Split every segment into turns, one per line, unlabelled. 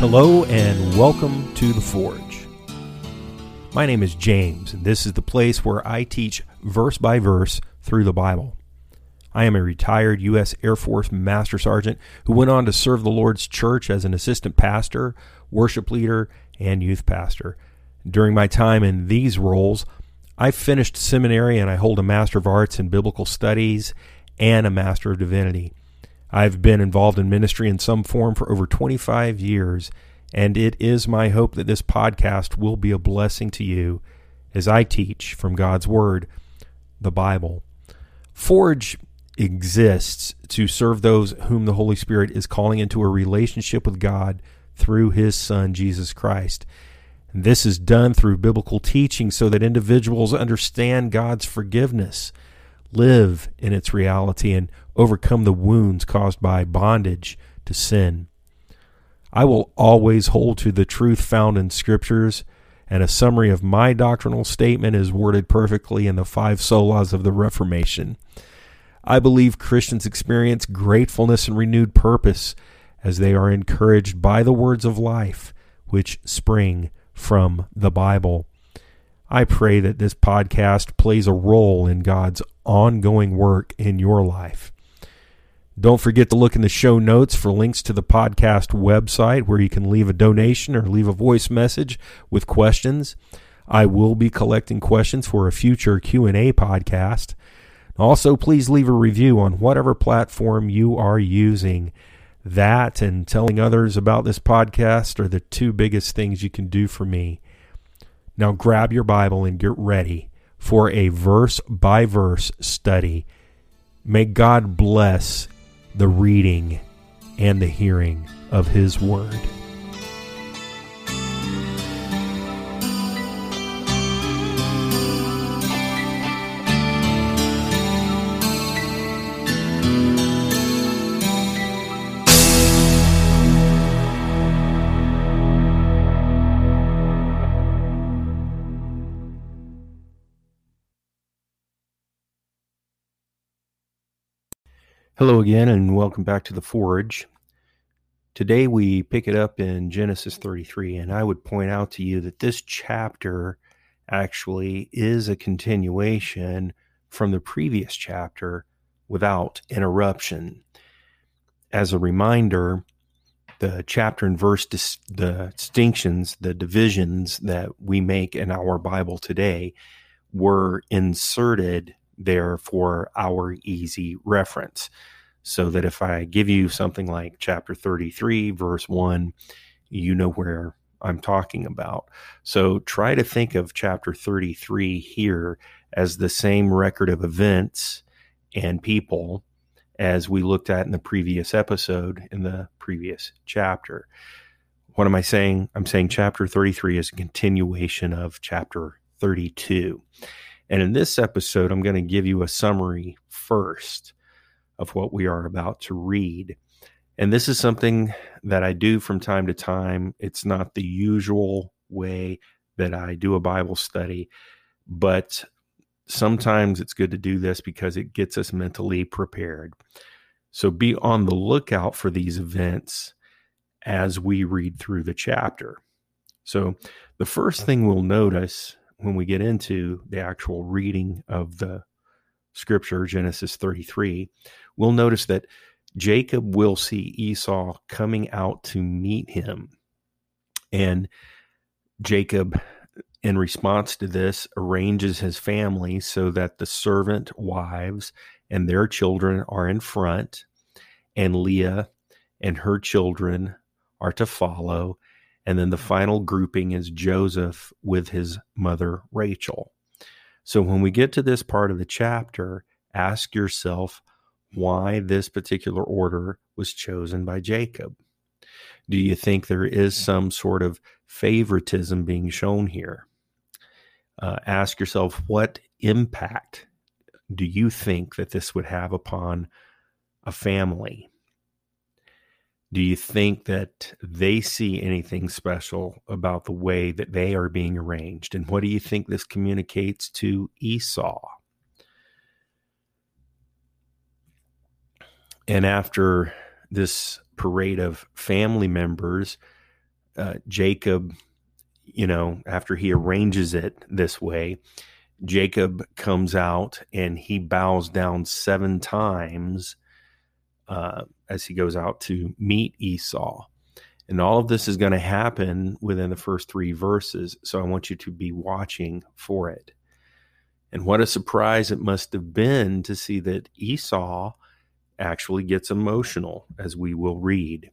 Hello and welcome to The Forge. My name is James, and this is the place where I teach verse by verse through the Bible. I am a retired U.S. Air Force Master Sergeant who went on to serve the Lord's church as an assistant pastor, worship leader, and youth pastor. During my time in these roles, I finished seminary and I hold a Master of Arts in Biblical Studies and a Master of Divinity. I've been involved in ministry in some form for over 25 years, and it is my hope that this podcast will be a blessing to you as I teach from God's Word, the Bible. Forge exists to serve those whom the Holy Spirit is calling into a relationship with God through His Son, Jesus Christ. And this is done through biblical teaching so that individuals understand God's forgiveness, live in its reality, and overcome the wounds caused by bondage to sin. I will always hold to the truth found in Scriptures, and a summary of my doctrinal statement is worded perfectly in the five solas of the Reformation. I believe Christians experience gratefulness and renewed purpose as they are encouraged by the words of life which spring from the Bible. I pray that this podcast plays a role in God's ongoing work in your life. Don't forget to look in the show notes for links to the podcast website where you can leave a donation or leave a voice message with questions. I will be collecting questions for a future Q&A podcast. Also, please leave a review on whatever platform you are using. That and telling others about this podcast are the two biggest things you can do for me. Now grab your Bible and get ready for a verse by verse study. May God bless the reading and the hearing of His Word. Hello again, and welcome back to the Forge. Today we pick it up in Genesis 33, and I would point out to you that this chapter actually is a continuation from the previous chapter without interruption. As a reminder, the chapter and verse, dis- the distinctions, the divisions that we make in our Bible today were inserted there for our easy reference. So that if I give you something like chapter 33, verse 1, you know where I'm talking about. So try to think of chapter 33 here as the same record of events and people as we looked at in the previous episode in the previous chapter. What am I saying? I'm saying chapter 33 is a continuation of chapter 32. And in this episode, I'm going to give you a summary first of what we are about to read. And this is something that I do from time to time. It's not the usual way that I do a Bible study, but sometimes it's good to do this because it gets us mentally prepared. So be on the lookout for these events as we read through the chapter. So the first thing we'll notice when we get into the actual reading of the scripture, Genesis 33, we'll notice that Jacob will see Esau coming out to meet him. And Jacob, in response to this, arranges his family so that the servant wives and their children are in front, and Leah and her children are to follow, and then the final grouping is Joseph with his mother Rachel. So when we get to this part of the chapter, ask yourself why this particular order was chosen by Jacob. Do you think there is some sort of favoritism being shown here? Uh, ask yourself what impact do you think that this would have upon a family? Do you think that they see anything special about the way that they are being arranged? And what do you think this communicates to Esau? And after this parade of family members uh, Jacob, you know, after he arranges it this way, Jacob comes out and he bows down seven times uh, as he goes out to meet Esau. And all of this is going to happen within the first three verses. So I want you to be watching for it. And what a surprise it must have been to see that Esau actually gets emotional, as we will read.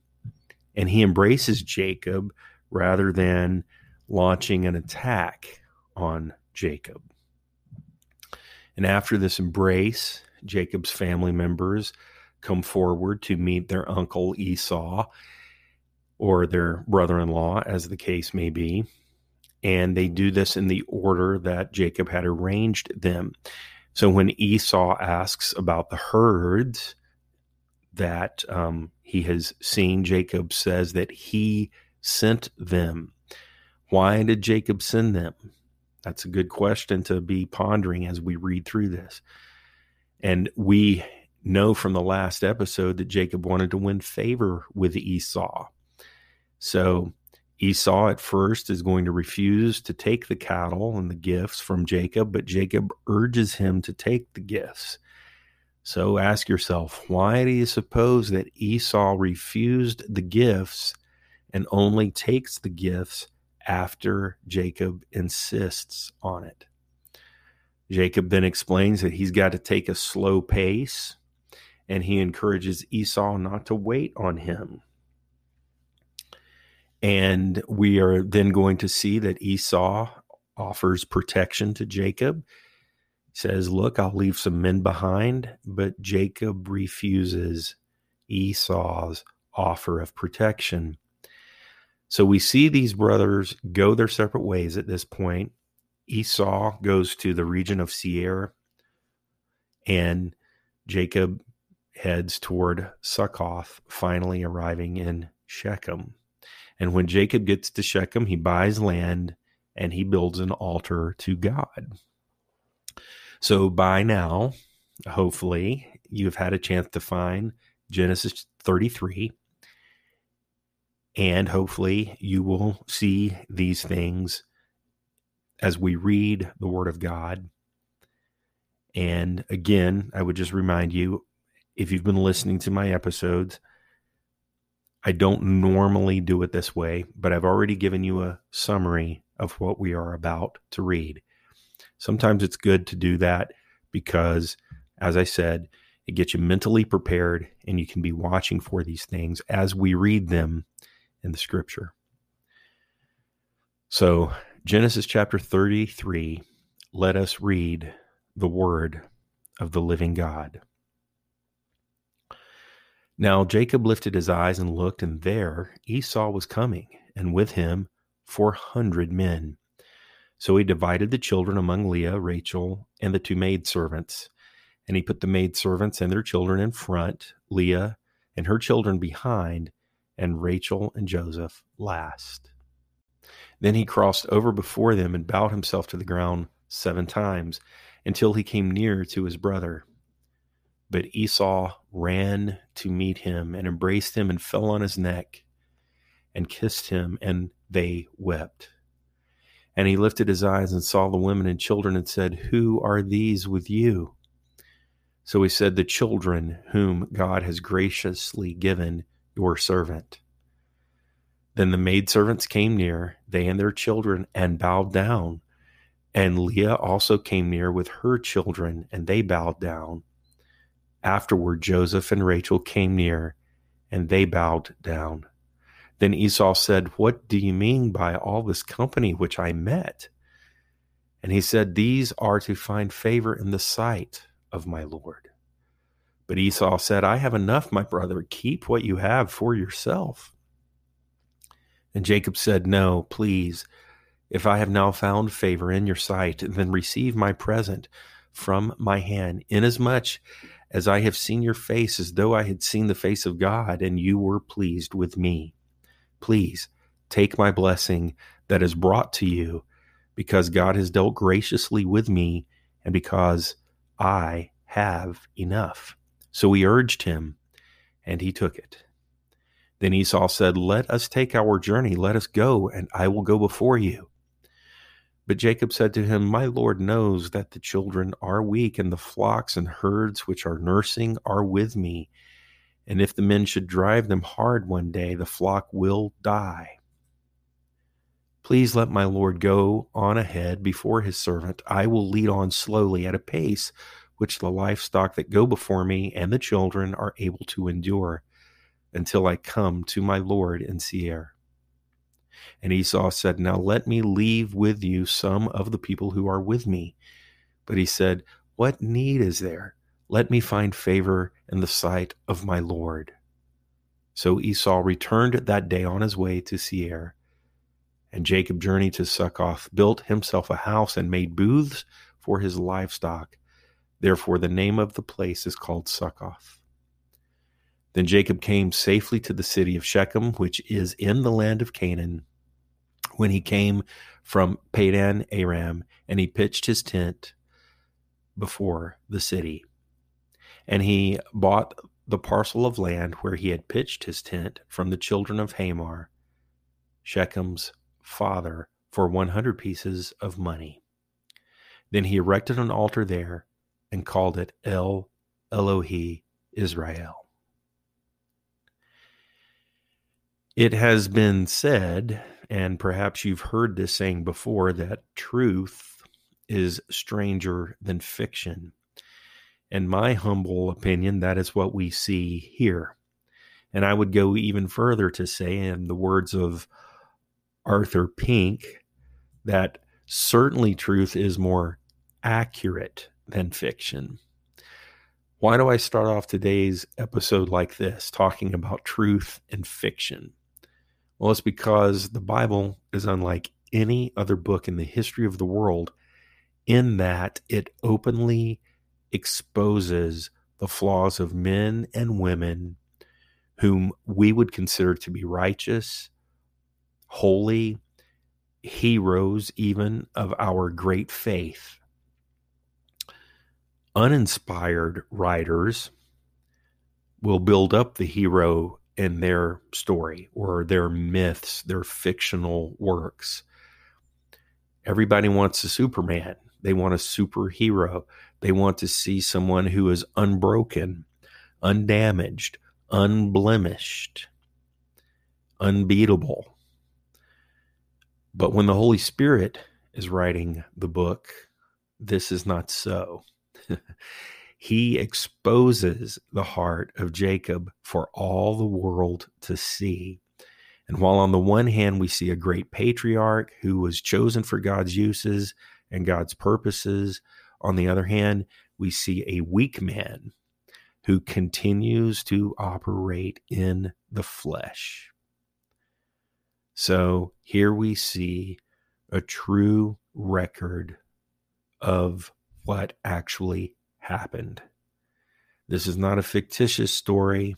And he embraces Jacob rather than launching an attack on Jacob. And after this embrace, Jacob's family members come forward to meet their uncle Esau or their brother in law, as the case may be. And they do this in the order that Jacob had arranged them. So when Esau asks about the herds that um, he has seen, Jacob says that he sent them. Why did Jacob send them? That's a good question to be pondering as we read through this. And we know from the last episode that Jacob wanted to win favor with Esau. So Esau at first is going to refuse to take the cattle and the gifts from Jacob, but Jacob urges him to take the gifts. So ask yourself, why do you suppose that Esau refused the gifts and only takes the gifts after Jacob insists on it? Jacob then explains that he's got to take a slow pace and he encourages Esau not to wait on him. And we are then going to see that Esau offers protection to Jacob. He says, Look, I'll leave some men behind. But Jacob refuses Esau's offer of protection. So we see these brothers go their separate ways at this point. Esau goes to the region of Seir, and Jacob heads toward Succoth, finally arriving in Shechem. And when Jacob gets to Shechem, he buys land and he builds an altar to God. So by now, hopefully, you've had a chance to find Genesis 33. And hopefully, you will see these things as we read the Word of God. And again, I would just remind you if you've been listening to my episodes, I don't normally do it this way, but I've already given you a summary of what we are about to read. Sometimes it's good to do that because, as I said, it gets you mentally prepared and you can be watching for these things as we read them in the scripture. So, Genesis chapter 33, let us read the word of the living God. Now Jacob lifted his eyes and looked, and there Esau was coming, and with him four hundred men. So he divided the children among Leah, Rachel, and the two maidservants. And he put the maidservants and their children in front, Leah and her children behind, and Rachel and Joseph last. Then he crossed over before them and bowed himself to the ground seven times until he came near to his brother. But Esau ran to meet him and embraced him and fell on his neck and kissed him, and they wept. And he lifted his eyes and saw the women and children and said, Who are these with you? So he said, The children whom God has graciously given your servant. Then the maidservants came near, they and their children, and bowed down. And Leah also came near with her children, and they bowed down. Afterward, Joseph and Rachel came near, and they bowed down. Then Esau said, What do you mean by all this company which I met? And he said, These are to find favor in the sight of my Lord. But Esau said, I have enough, my brother. Keep what you have for yourself. And Jacob said, No, please. If I have now found favor in your sight, then receive my present from my hand, inasmuch as I have seen your face as though I had seen the face of God, and you were pleased with me. Please take my blessing that is brought to you, because God has dealt graciously with me, and because I have enough. So we urged him, and he took it. Then Esau said, Let us take our journey, let us go, and I will go before you. But Jacob said to him, My Lord knows that the children are weak, and the flocks and herds which are nursing are with me. And if the men should drive them hard one day, the flock will die. Please let my Lord go on ahead before his servant. I will lead on slowly at a pace which the livestock that go before me and the children are able to endure until I come to my Lord in Seir. And Esau said, Now let me leave with you some of the people who are with me. But he said, What need is there? Let me find favor in the sight of my Lord. So Esau returned that day on his way to Seir. And Jacob journeyed to Succoth, built himself a house, and made booths for his livestock. Therefore, the name of the place is called Succoth. Then Jacob came safely to the city of Shechem, which is in the land of Canaan, when he came from Padan Aram, and he pitched his tent before the city. And he bought the parcel of land where he had pitched his tent from the children of Hamor, Shechem's father, for 100 pieces of money. Then he erected an altar there and called it El Elohi Israel. It has been said, and perhaps you've heard this saying before, that truth is stranger than fiction. In my humble opinion, that is what we see here. And I would go even further to say, in the words of Arthur Pink, that certainly truth is more accurate than fiction. Why do I start off today's episode like this, talking about truth and fiction? Well, it's because the Bible is unlike any other book in the history of the world in that it openly exposes the flaws of men and women whom we would consider to be righteous, holy, heroes, even of our great faith. Uninspired writers will build up the hero in their story or their myths, their fictional works. Everybody wants a Superman. They want a superhero. They want to see someone who is unbroken, undamaged, unblemished, unbeatable. But when the Holy Spirit is writing the book, this is not so. he exposes the heart of Jacob for all the world to see. And while on the one hand, we see a great patriarch who was chosen for God's uses and God's purposes, on the other hand, we see a weak man who continues to operate in the flesh. So here we see a true record of what actually happened. This is not a fictitious story.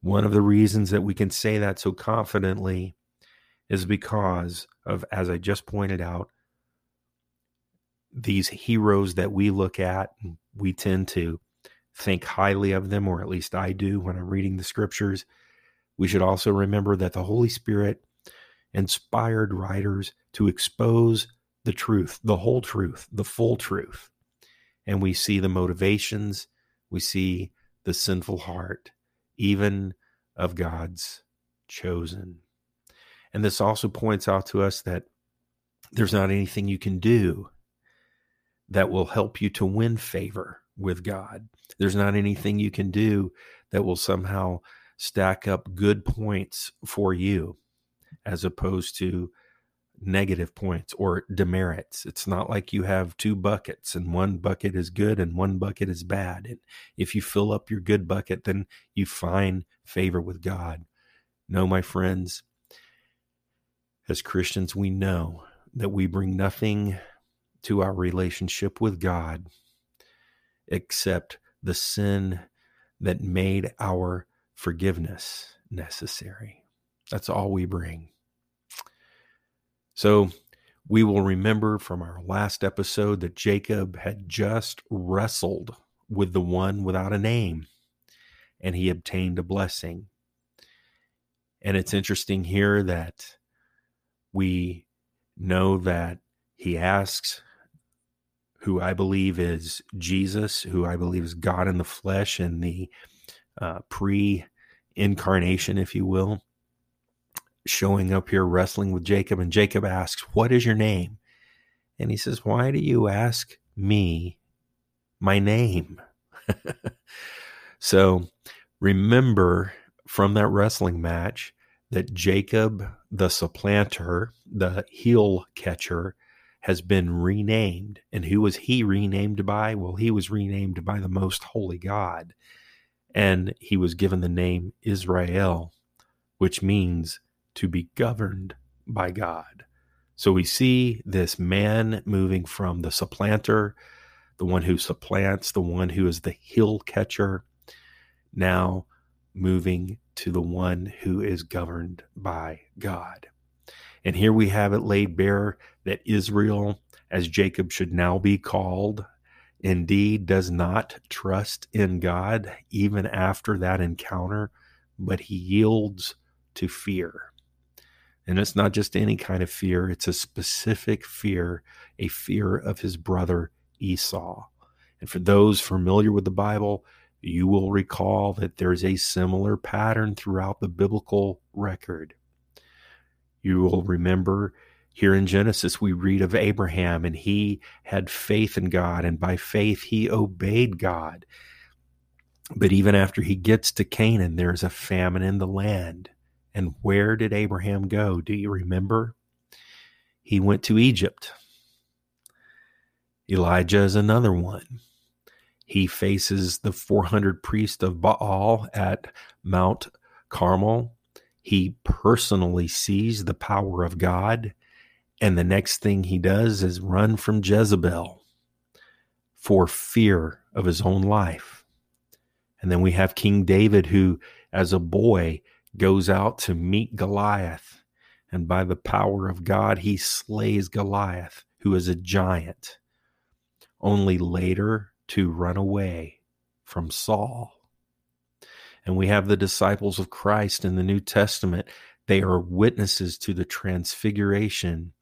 One of the reasons that we can say that so confidently is because of, as I just pointed out, these heroes that we look at, we tend to think highly of them, or at least I do when I'm reading the scriptures. We should also remember that the Holy Spirit inspired writers to expose the truth, the whole truth, the full truth and we see the motivations, we see the sinful heart, even of God's chosen. And this also points out to us that there's not anything you can do that will help you to win favor with God. There's not anything you can do that will somehow stack up good points for you as opposed to negative points or demerits. It's not like you have two buckets and one bucket is good and one bucket is bad. And if you fill up your good bucket, then you find favor with God. No, my friends, as Christians, we know that we bring nothing to our relationship with God except the sin that made our forgiveness necessary. That's all we bring. So we will remember from our last episode that Jacob had just wrestled with the one without a name and he obtained a blessing. And it's interesting here that we know that he asks who I believe is Jesus, who I believe is God in the flesh and the uh, pre incarnation, if you will, showing up here wrestling with Jacob. And Jacob asks, What is your name? And he says, Why do you ask me my name? so remember from that wrestling match that Jacob, the supplanter, the heel catcher, has been renamed. And who was he renamed by? Well, he was renamed by the most holy God. And he was given the name Israel, which means to be governed by God. So we see this man moving from the supplanter, the one who supplants, the one who is the heel catcher, now moving to the one who is governed by God. And here we have it laid bare that Israel, as Jacob should now be called, indeed does not trust in God even after that encounter, but he yields to fear. And it's not just any kind of fear, it's a specific fear, a fear of his brother Esau. And for those familiar with the Bible, you will recall that there's a similar pattern throughout the biblical record. You will remember here in Genesis, we read of Abraham, and he had faith in God, and by faith he obeyed God. But even after he gets to Canaan, there's a famine in the land. And where did Abraham go? Do you remember? He went to Egypt. Elijah is another one. He faces the 400 priests of Baal at Mount Carmel. He personally sees the power of God. And the next thing he does is run from Jezebel for fear of his own life. And then we have King David, who, as a boy, goes out to meet Goliath, and by the power of God, he slays Goliath, who is a giant, only later to run away from Saul. And we have the disciples of Christ in the New Testament. They are witnesses to the transfiguration.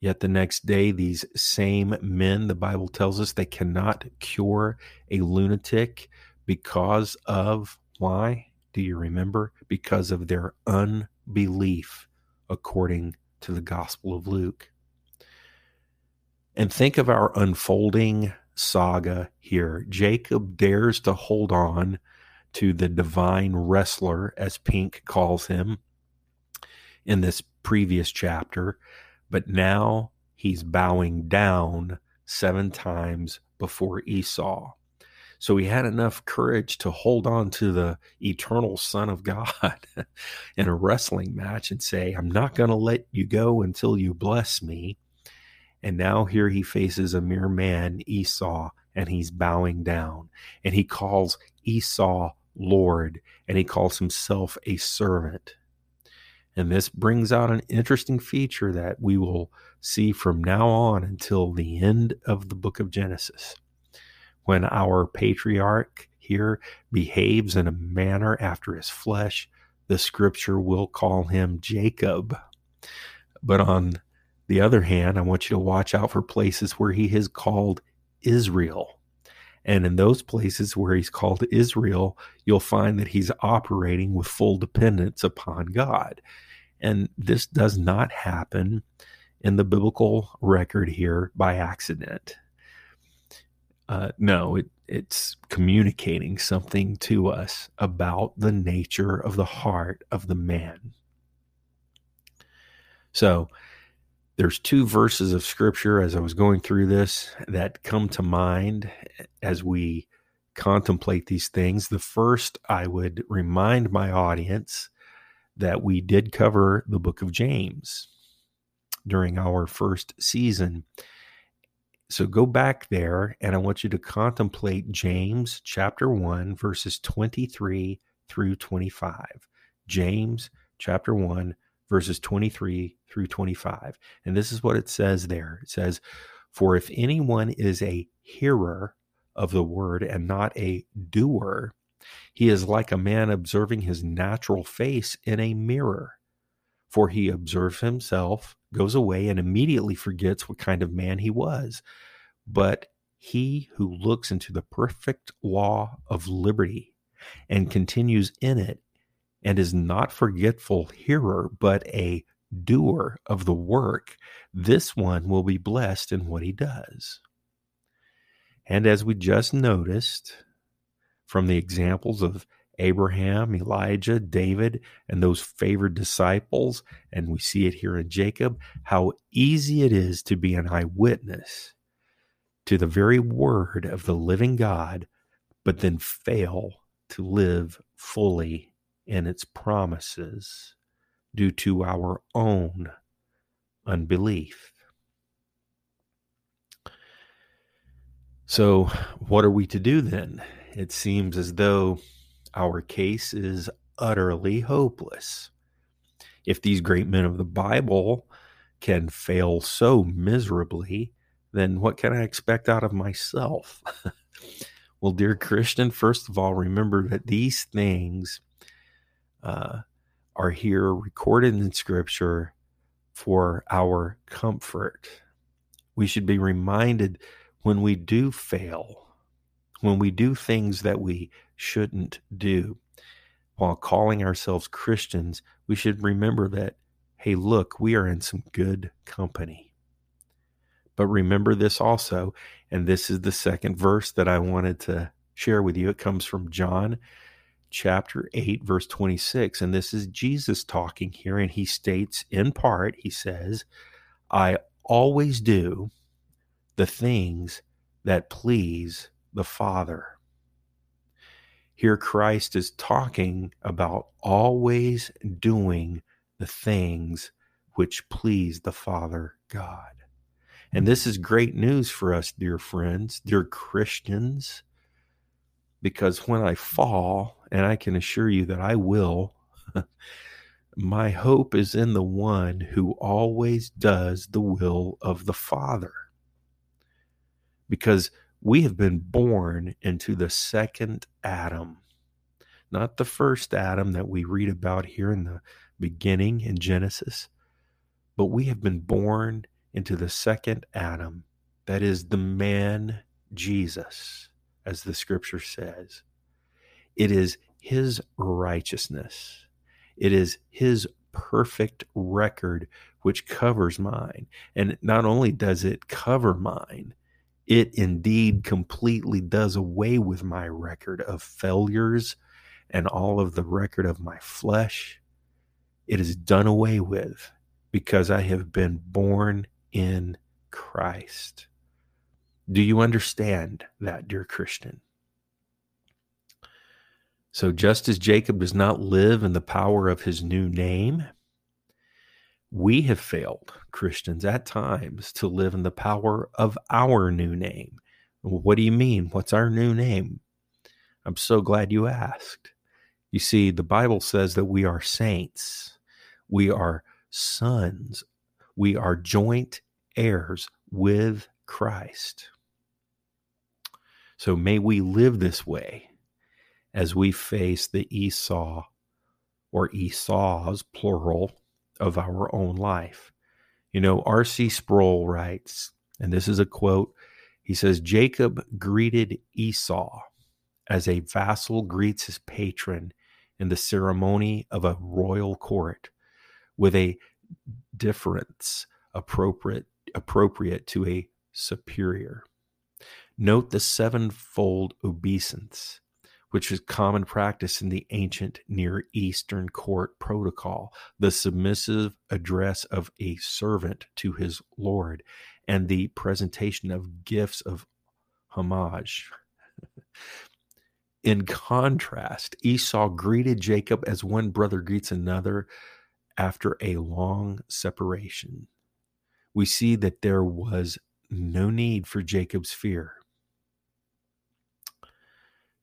Yet the next day, these same men, the Bible tells us, they cannot cure a lunatic because of why? Do you remember? Because of their unbelief, according to the Gospel of Luke. And think of our unfolding saga here. Jacob dares to hold on to the divine wrestler, as Pink calls him in this previous chapter, but now he's bowing down seven times before Esau. So he had enough courage to hold on to the eternal Son of God in a wrestling match and say, I'm not going to let you go until you bless me. And now here he faces a mere man, Esau, and he's bowing down. And he calls Esau Lord, and he calls himself a servant. And this brings out an interesting feature that we will see from now on until the end of the book of Genesis when our patriarch here behaves in a manner after his flesh, the scripture will call him Jacob. But on the other hand, I want you to watch out for places where he is called Israel. And in those places where he's called Israel, you'll find that he's operating with full dependence upon God. And this does not happen in the biblical record here by accident. Uh, no, it, it's communicating something to us about the nature of the heart of the man. So, there's two verses of scripture as I was going through this that come to mind as we contemplate these things. The first, I would remind my audience that we did cover the book of James during our first season. So go back there and I want you to contemplate James chapter 1, verses 23 through 25. James chapter 1, verses 23 through 25. And this is what it says there it says, For if anyone is a hearer of the word and not a doer, He is like a man observing his natural face in a mirror. For he observes himself, goes away, and immediately forgets what kind of man he was. But he who looks into the perfect law of liberty and continues in it, and is not forgetful hearer, but a doer of the work, this one will be blessed in what he does. And as we just noticed from the examples of Abraham, Elijah, David, and those favored disciples, and we see it here in Jacob, how easy it is to be an eyewitness to the very word of the living God, but then fail to live fully in its promises due to our own unbelief. So, what are we to do then? It seems as though our case is utterly hopeless. If these great men of the Bible can fail so miserably, then what can I expect out of myself? well, dear Christian, first of all, remember that these things uh, are here recorded in Scripture for our comfort. We should be reminded when we do fail, when we do things that we shouldn't do, while calling ourselves Christians, we should remember that, hey, look, we are in some good company. But remember this also, and this is the second verse that I wanted to share with you. It comes from John chapter 8, verse 26. And this is Jesus talking here. And he states in part, he says, I always do the things that please the Father. Here, Christ is talking about always doing the things which please the Father God. And this is great news for us, dear friends, dear Christians, because when I fall, and I can assure you that I will, my hope is in the one who always does the will of the Father. Because we have been born into the second Adam, not the first Adam that we read about here in the beginning in Genesis, but we have been born into the second Adam, that is the man Jesus, as the scripture says. It is his righteousness. It is his perfect record which covers mine. And not only does it cover mine, it indeed completely does away with my record of failures and all of the record of my flesh. It is done away with because I have been born in Christ. Do you understand that, dear Christian? So, just as Jacob does not live in the power of his new name, we have failed, Christians, at times to live in the power of our new name. What do you mean? What's our new name? I'm so glad you asked. You see, the Bible says that we are saints, we are sons, we are joint heirs with Christ. So may we live this way as we face the Esau or Esau's plural of our own life. You know, R.C. Sproul writes, and this is a quote he says, Jacob greeted Esau as a vassal greets his patron in the ceremony of a royal court with a difference appropriate appropriate to a superior. Note the sevenfold obeisance which is common practice in the ancient Near Eastern court protocol, the submissive address of a servant to his lord, and the presentation of gifts of homage. in contrast, Esau greeted Jacob as one brother greets another after a long separation. We see that there was no need for Jacob's fear.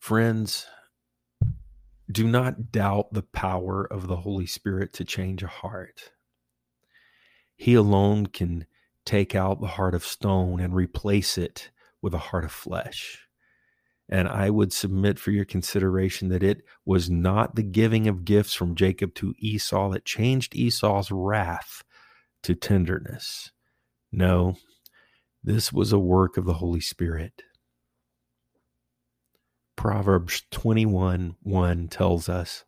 Friends, do not doubt the power of the Holy Spirit to change a heart. He alone can take out the heart of stone and replace it with a heart of flesh. And I would submit for your consideration that it was not the giving of gifts from Jacob to Esau that changed Esau's wrath to tenderness. No, this was a work of the Holy Spirit. Proverbs 21 1 tells us,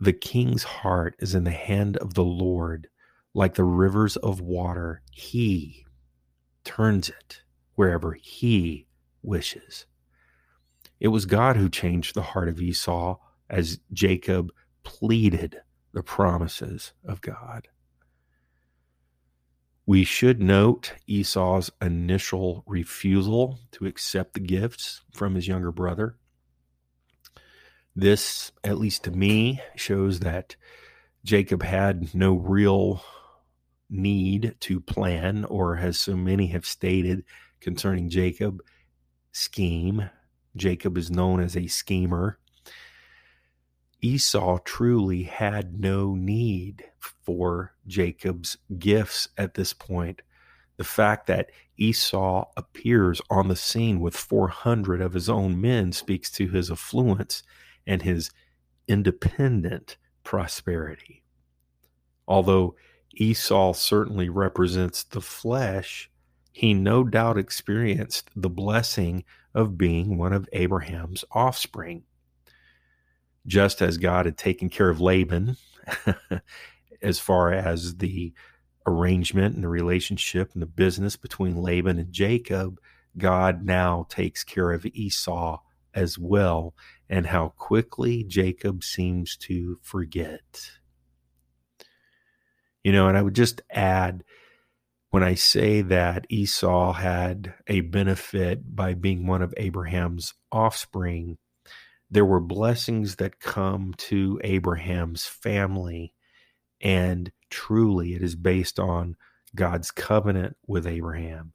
The king's heart is in the hand of the Lord, like the rivers of water. He turns it wherever he wishes. It was God who changed the heart of Esau as Jacob pleaded the promises of God. We should note Esau's initial refusal to accept the gifts from his younger brother. This, at least to me, shows that Jacob had no real need to plan, or as so many have stated concerning Jacob, scheme. Jacob is known as a schemer. Esau truly had no need for Jacob's gifts at this point. The fact that Esau appears on the scene with 400 of his own men speaks to his affluence and his independent prosperity. Although Esau certainly represents the flesh, he no doubt experienced the blessing of being one of Abraham's offspring. Just as God had taken care of Laban as far as the arrangement and the relationship and the business between Laban and Jacob, God now takes care of Esau as well, and how quickly Jacob seems to forget. You know, and I would just add when I say that Esau had a benefit by being one of Abraham's offspring, there were blessings that come to Abraham's family and truly, it is based on God's covenant with Abraham.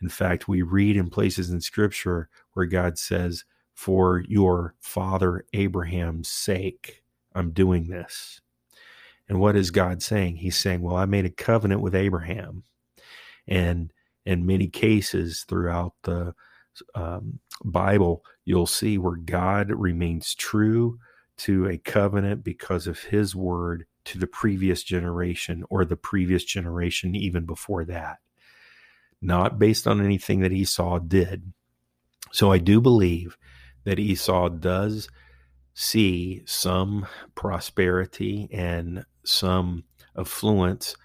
In fact, we read in places in scripture where God says, For your father Abraham's sake, I'm doing this. And what is God saying? He's saying, Well, I made a covenant with Abraham. And in many cases throughout the um, Bible, you'll see where God remains true to a covenant because of his word to the previous generation or the previous generation even before that, not based on anything that Esau did. So I do believe that Esau does see some prosperity and some affluence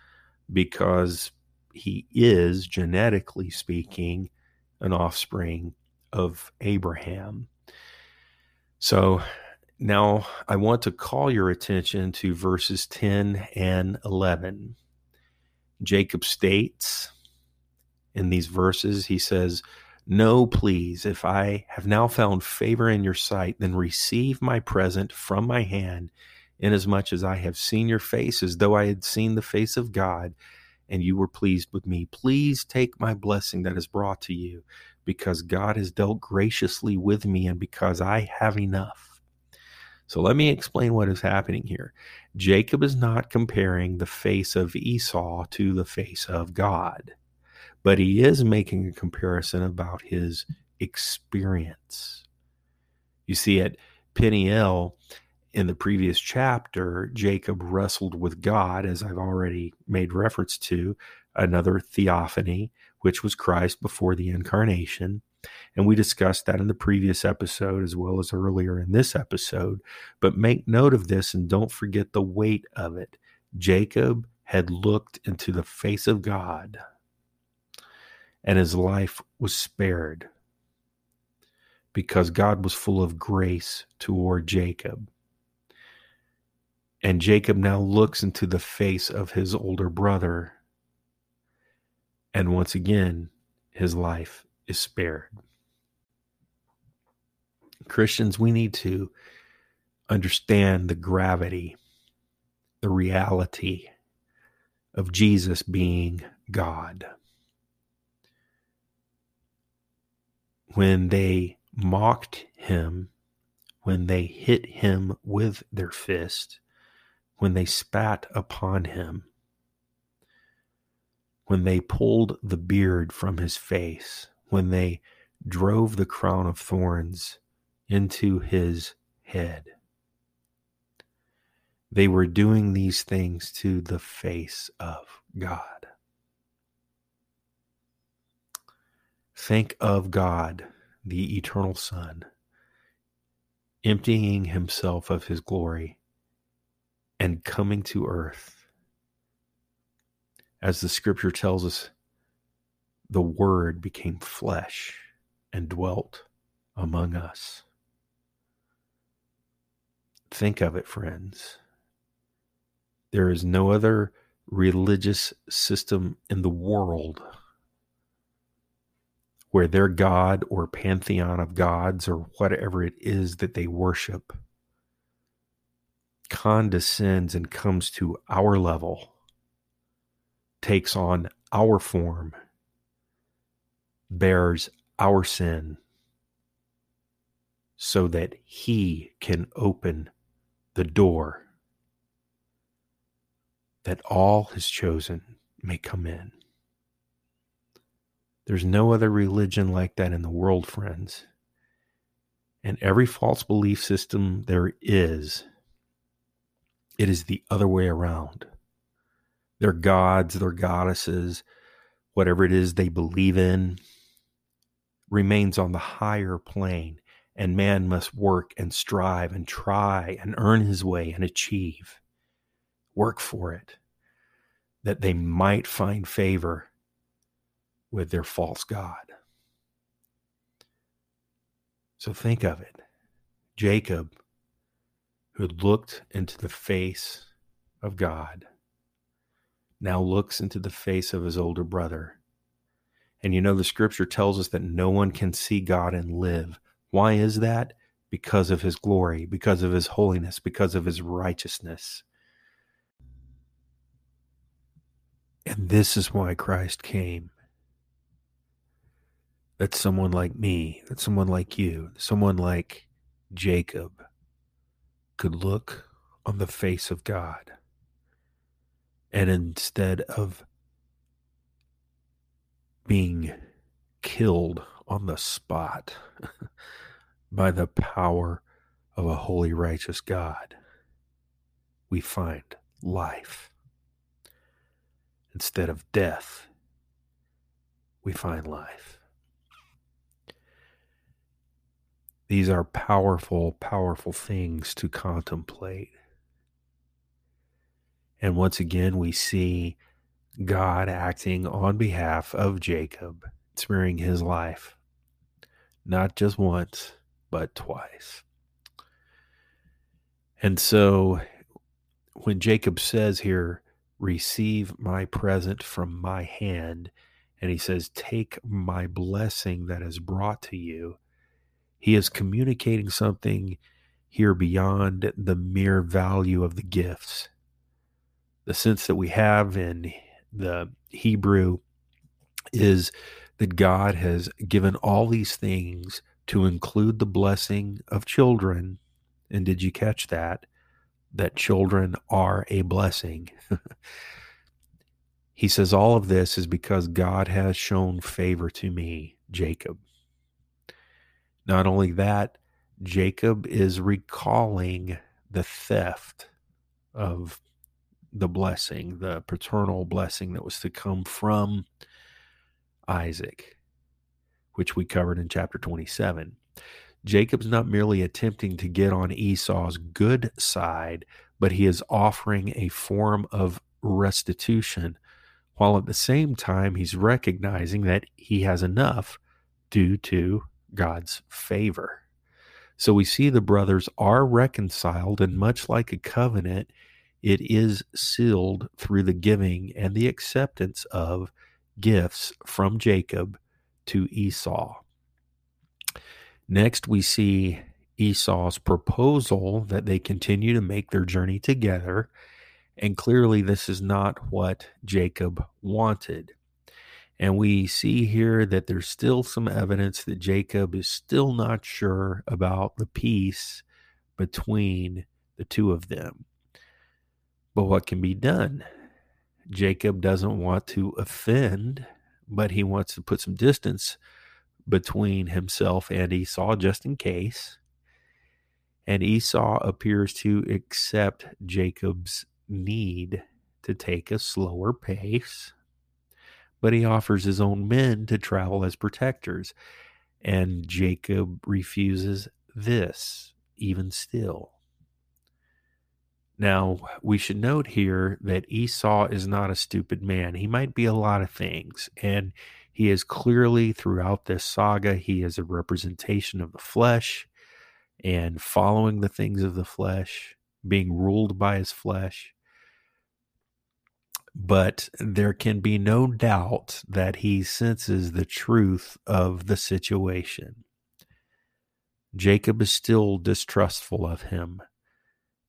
because he is, genetically speaking, an offspring of Abraham. So now, I want to call your attention to verses 10 and 11. Jacob states in these verses, he says, No, please, if I have now found favor in your sight, then receive my present from my hand, inasmuch as I have seen your face as though I had seen the face of God, and you were pleased with me. Please take my blessing that is brought to you, because God has dealt graciously with me, and because I have enough. So let me explain what is happening here. Jacob is not comparing the face of Esau to the face of God, but he is making a comparison about his experience. You see, at Peniel, in the previous chapter, Jacob wrestled with God, as I've already made reference to, another theophany, which was Christ before the incarnation. And we discussed that in the previous episode as well as earlier in this episode. But make note of this and don't forget the weight of it. Jacob had looked into the face of God, and his life was spared because God was full of grace toward Jacob. And Jacob now looks into the face of his older brother. And once again, his life is spared. Christians, we need to understand the gravity, the reality of Jesus being God. When they mocked him, when they hit him with their fist, when they spat upon him, when they pulled the beard from his face, when they drove the crown of thorns into his head. They were doing these things to the face of God. Think of God, the eternal Son, emptying himself of his glory and coming to earth. As the scripture tells us, the Word became flesh and dwelt among us. Think of it, friends. There is no other religious system in the world where their God or pantheon of gods or whatever it is that they worship condescends and comes to our level, takes on our form, bears our sin, so that he can open the door that all his chosen may come in. There's no other religion like that in the world, friends. And every false belief system there is, it is the other way around. Their gods, their goddesses, whatever it is they believe in, remains on the higher plane, and man must work and strive and try and earn his way and achieve work for it, that they might find favor with their false God. So think of it. Jacob, who looked into the face of God, now looks into the face of his older brother. And you know, the scripture tells us that no one can see God and live. Why is that? Because of his glory, because of his holiness, because of his righteousness. And this is why Christ came. That someone like me, that someone like you, someone like Jacob could look on the face of God. And instead of being killed on the spot by the power of a holy, righteous God, we find life. Instead of death, we find life. These are powerful, powerful things to contemplate. And once again, we see God acting on behalf of Jacob, sparing his life, not just once, but twice. And so when Jacob says here, receive my present from my hand. And he says, Take my blessing that is brought to you. He is communicating something here beyond the mere value of the gifts. The sense that we have in the Hebrew is that God has given all these things to include the blessing of children. And did you catch that? that children are a blessing. he says, All of this is because God has shown favor to me, Jacob. Not only that, Jacob is recalling the theft of the blessing, the paternal blessing that was to come from Isaac, which we covered in chapter 27. Jacob's not merely attempting to get on Esau's good side, but he is offering a form of restitution, while at the same time he's recognizing that he has enough due to God's favor. So we see the brothers are reconciled, and much like a covenant, it is sealed through the giving and the acceptance of gifts from Jacob to Esau. Next, we see Esau's proposal that they continue to make their journey together. And clearly, this is not what Jacob wanted. And we see here that there's still some evidence that Jacob is still not sure about the peace between the two of them. But what can be done? Jacob doesn't want to offend, but he wants to put some distance between himself and Esau just in case. And Esau appears to accept Jacob's need to take a slower pace, but he offers his own men to travel as protectors. And Jacob refuses this, even still. Now, we should note here that Esau is not a stupid man. He might be a lot of things, and he is clearly throughout this saga, he is a representation of the flesh and following the things of the flesh, being ruled by his flesh. But there can be no doubt that he senses the truth of the situation. Jacob is still distrustful of him.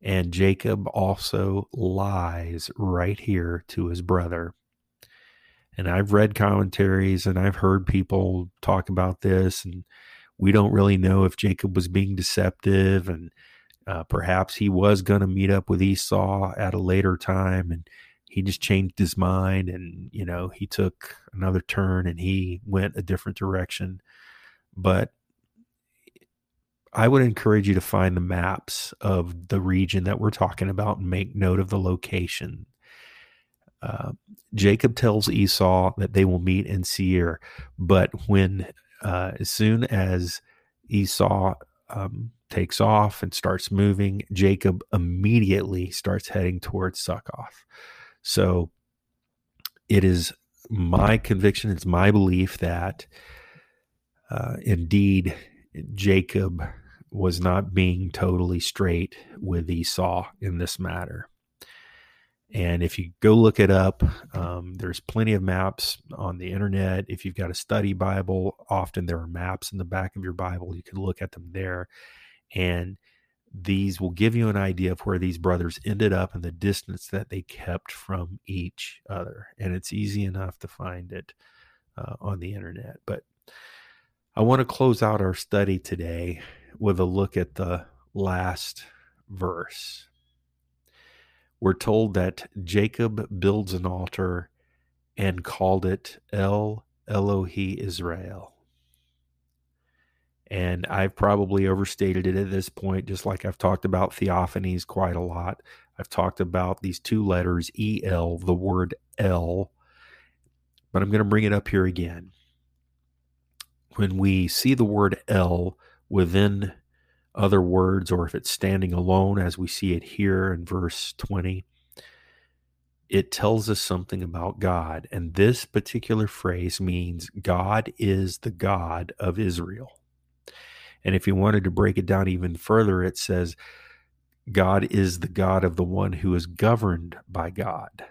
And Jacob also lies right here to his brother. And I've read commentaries and I've heard people talk about this, and we don't really know if Jacob was being deceptive and uh, perhaps he was going to meet up with Esau at a later time and he just changed his mind and you know he took another turn and he went a different direction but I would encourage you to find the maps of the region that we're talking about and make note of the location. Uh, Jacob tells Esau that they will meet in Seir, but when uh, as soon as Esau um, takes off and starts moving, Jacob immediately starts heading towards Succoth. So it is my conviction, it's my belief that uh, indeed Jacob was not being totally straight with Esau in this matter. And if you go look it up, um, there's plenty of maps on the internet. If you've got a study Bible, often there are maps in the back of your Bible. You can look at them there. And these will give you an idea of where these brothers ended up and the distance that they kept from each other. And it's easy enough to find it uh, on the internet. But I want to close out our study today with a look at the last verse. We're told that Jacob builds an altar and called it El Elohi Israel. And I've probably overstated it at this point, just like I've talked about theophanies quite a lot. I've talked about these two letters, EL, the word El, but I'm going to bring it up here again. When we see the word El, within other words or if it's standing alone, as we see it here in verse 20, it tells us something about God. And this particular phrase means God is the God of Israel. And if you wanted to break it down even further, it says, God is the God of the one who is governed by God,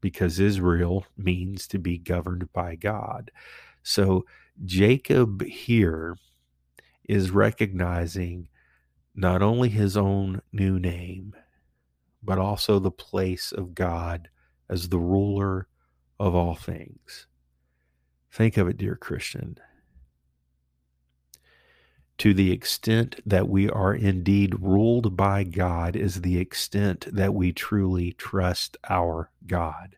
because Israel means to be governed by God. So Jacob here is recognizing not only his own new name, but also the place of God as the ruler of all things. Think of it, dear Christian. To the extent that we are indeed ruled by God is the extent that we truly trust our God.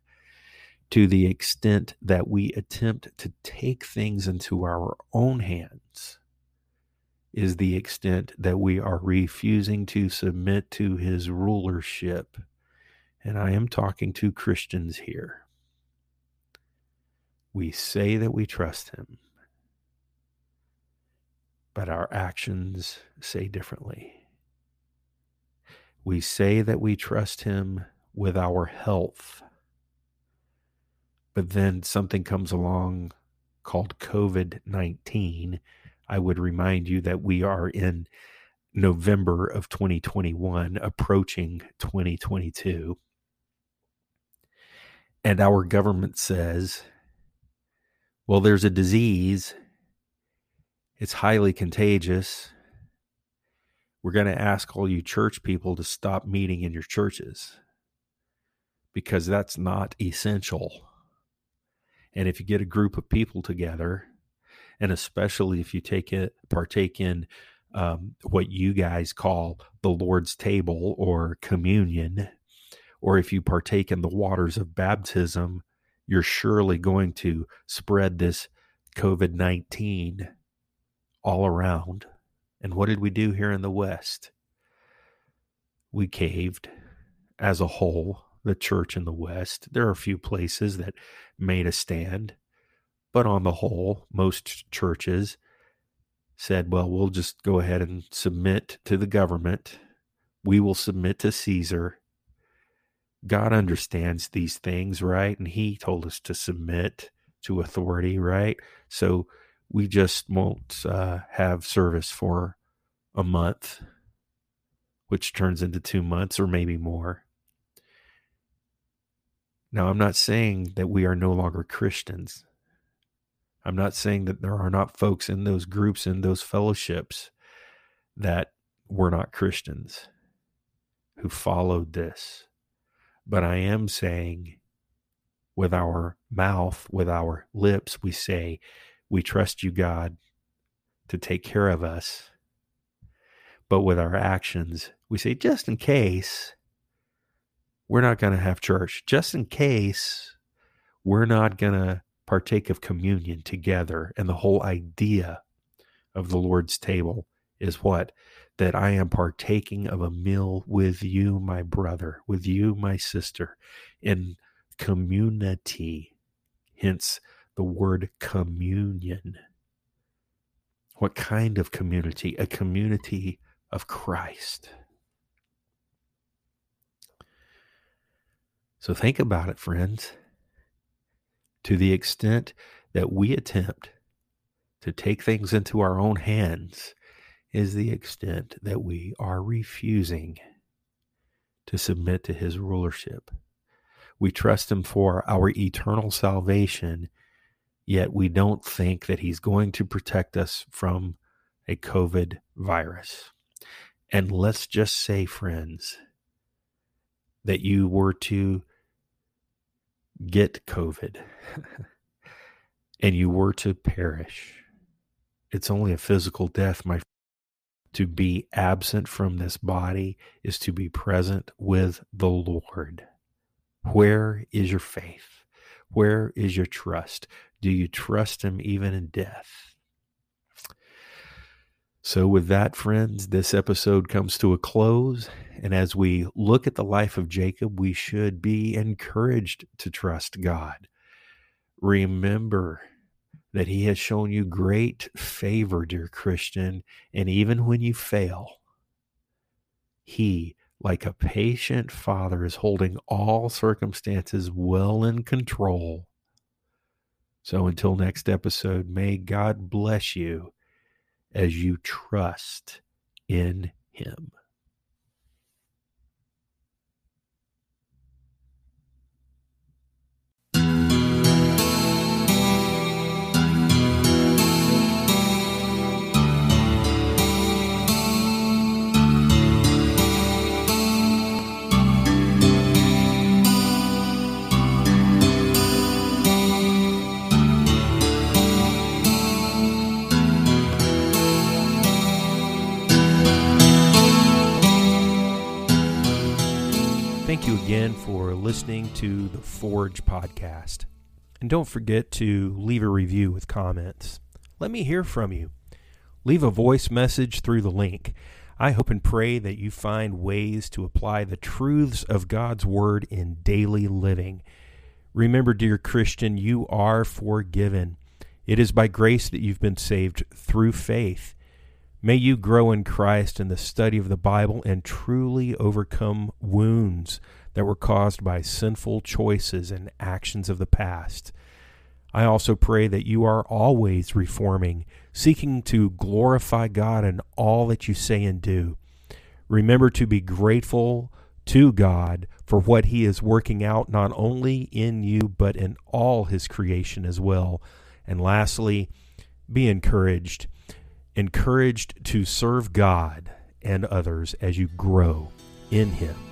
To the extent that we attempt to take things into our own hands is the extent that we are refusing to submit to his rulership. And I am talking to Christians here. We say that we trust him, but our actions say differently. We say that we trust him with our health, but then something comes along called COVID 19 I would remind you that we are in November of 2021, approaching 2022. And our government says, well, there's a disease, it's highly contagious. We're going to ask all you church people to stop meeting in your churches because that's not essential. And if you get a group of people together, and especially if you take it partake in um, what you guys call the Lord's table or communion, or if you partake in the waters of baptism, you're surely going to spread this COVID 19 all around. And what did we do here in the West? We caved as a whole, the church in the West. There are a few places that made a stand, but on the whole, most churches said, well, we'll just go ahead and submit to the government. We will submit to Caesar. God understands these things, right? And He told us to submit to authority, right? So we just won't uh, have service for a month, which turns into two months or maybe more. Now, I'm not saying that we are no longer Christians. I'm not saying that there are not folks in those groups, in those fellowships, that were not Christians who followed this. But I am saying with our mouth, with our lips, we say, We trust you, God, to take care of us. But with our actions, we say, Just in case, we're not going to have church. Just in case, we're not going to partake of communion together. And the whole idea of the Lord's table is what? That I am partaking of a meal with you, my brother, with you, my sister, in community. Hence the word communion. What kind of community? A community of Christ. So think about it, friends to the extent that we attempt to take things into our own hands is the extent that we are refusing to submit to his rulership. We trust him for our eternal salvation, yet we don't think that he's going to protect us from a COVID virus. And let's just say, friends, that you were to get COVID and you were to perish, it's only a physical death, my to be absent from this body is to be present with the Lord. Where is your faith? Where is your trust? Do you trust Him even in death? So, with that, friends, this episode comes to a close. And as we look at the life of Jacob, we should be encouraged to trust God. Remember that He has shown you great favor, dear Christian. And even when you fail, He, like a patient father, is holding all circumstances well in control. So until next episode, may God bless you as you trust in Him. Thank you again for listening to the Forge podcast. And don't forget to leave a review with comments. Let me hear from you. Leave a voice message through the link. I hope and pray that you find ways to apply the truths of God's Word in daily living. Remember, dear Christian, you are forgiven. It is by grace that you've been saved through faith. May you grow in Christ in the study of the Bible and truly overcome wounds that were caused by sinful choices and actions of the past. I also pray that you are always reforming, seeking to glorify God in all that you say and do. Remember to be grateful to God for what He is working out not only in you, but in all His creation as well. And lastly, be encouraged encouraged to serve God and others as you grow in Him.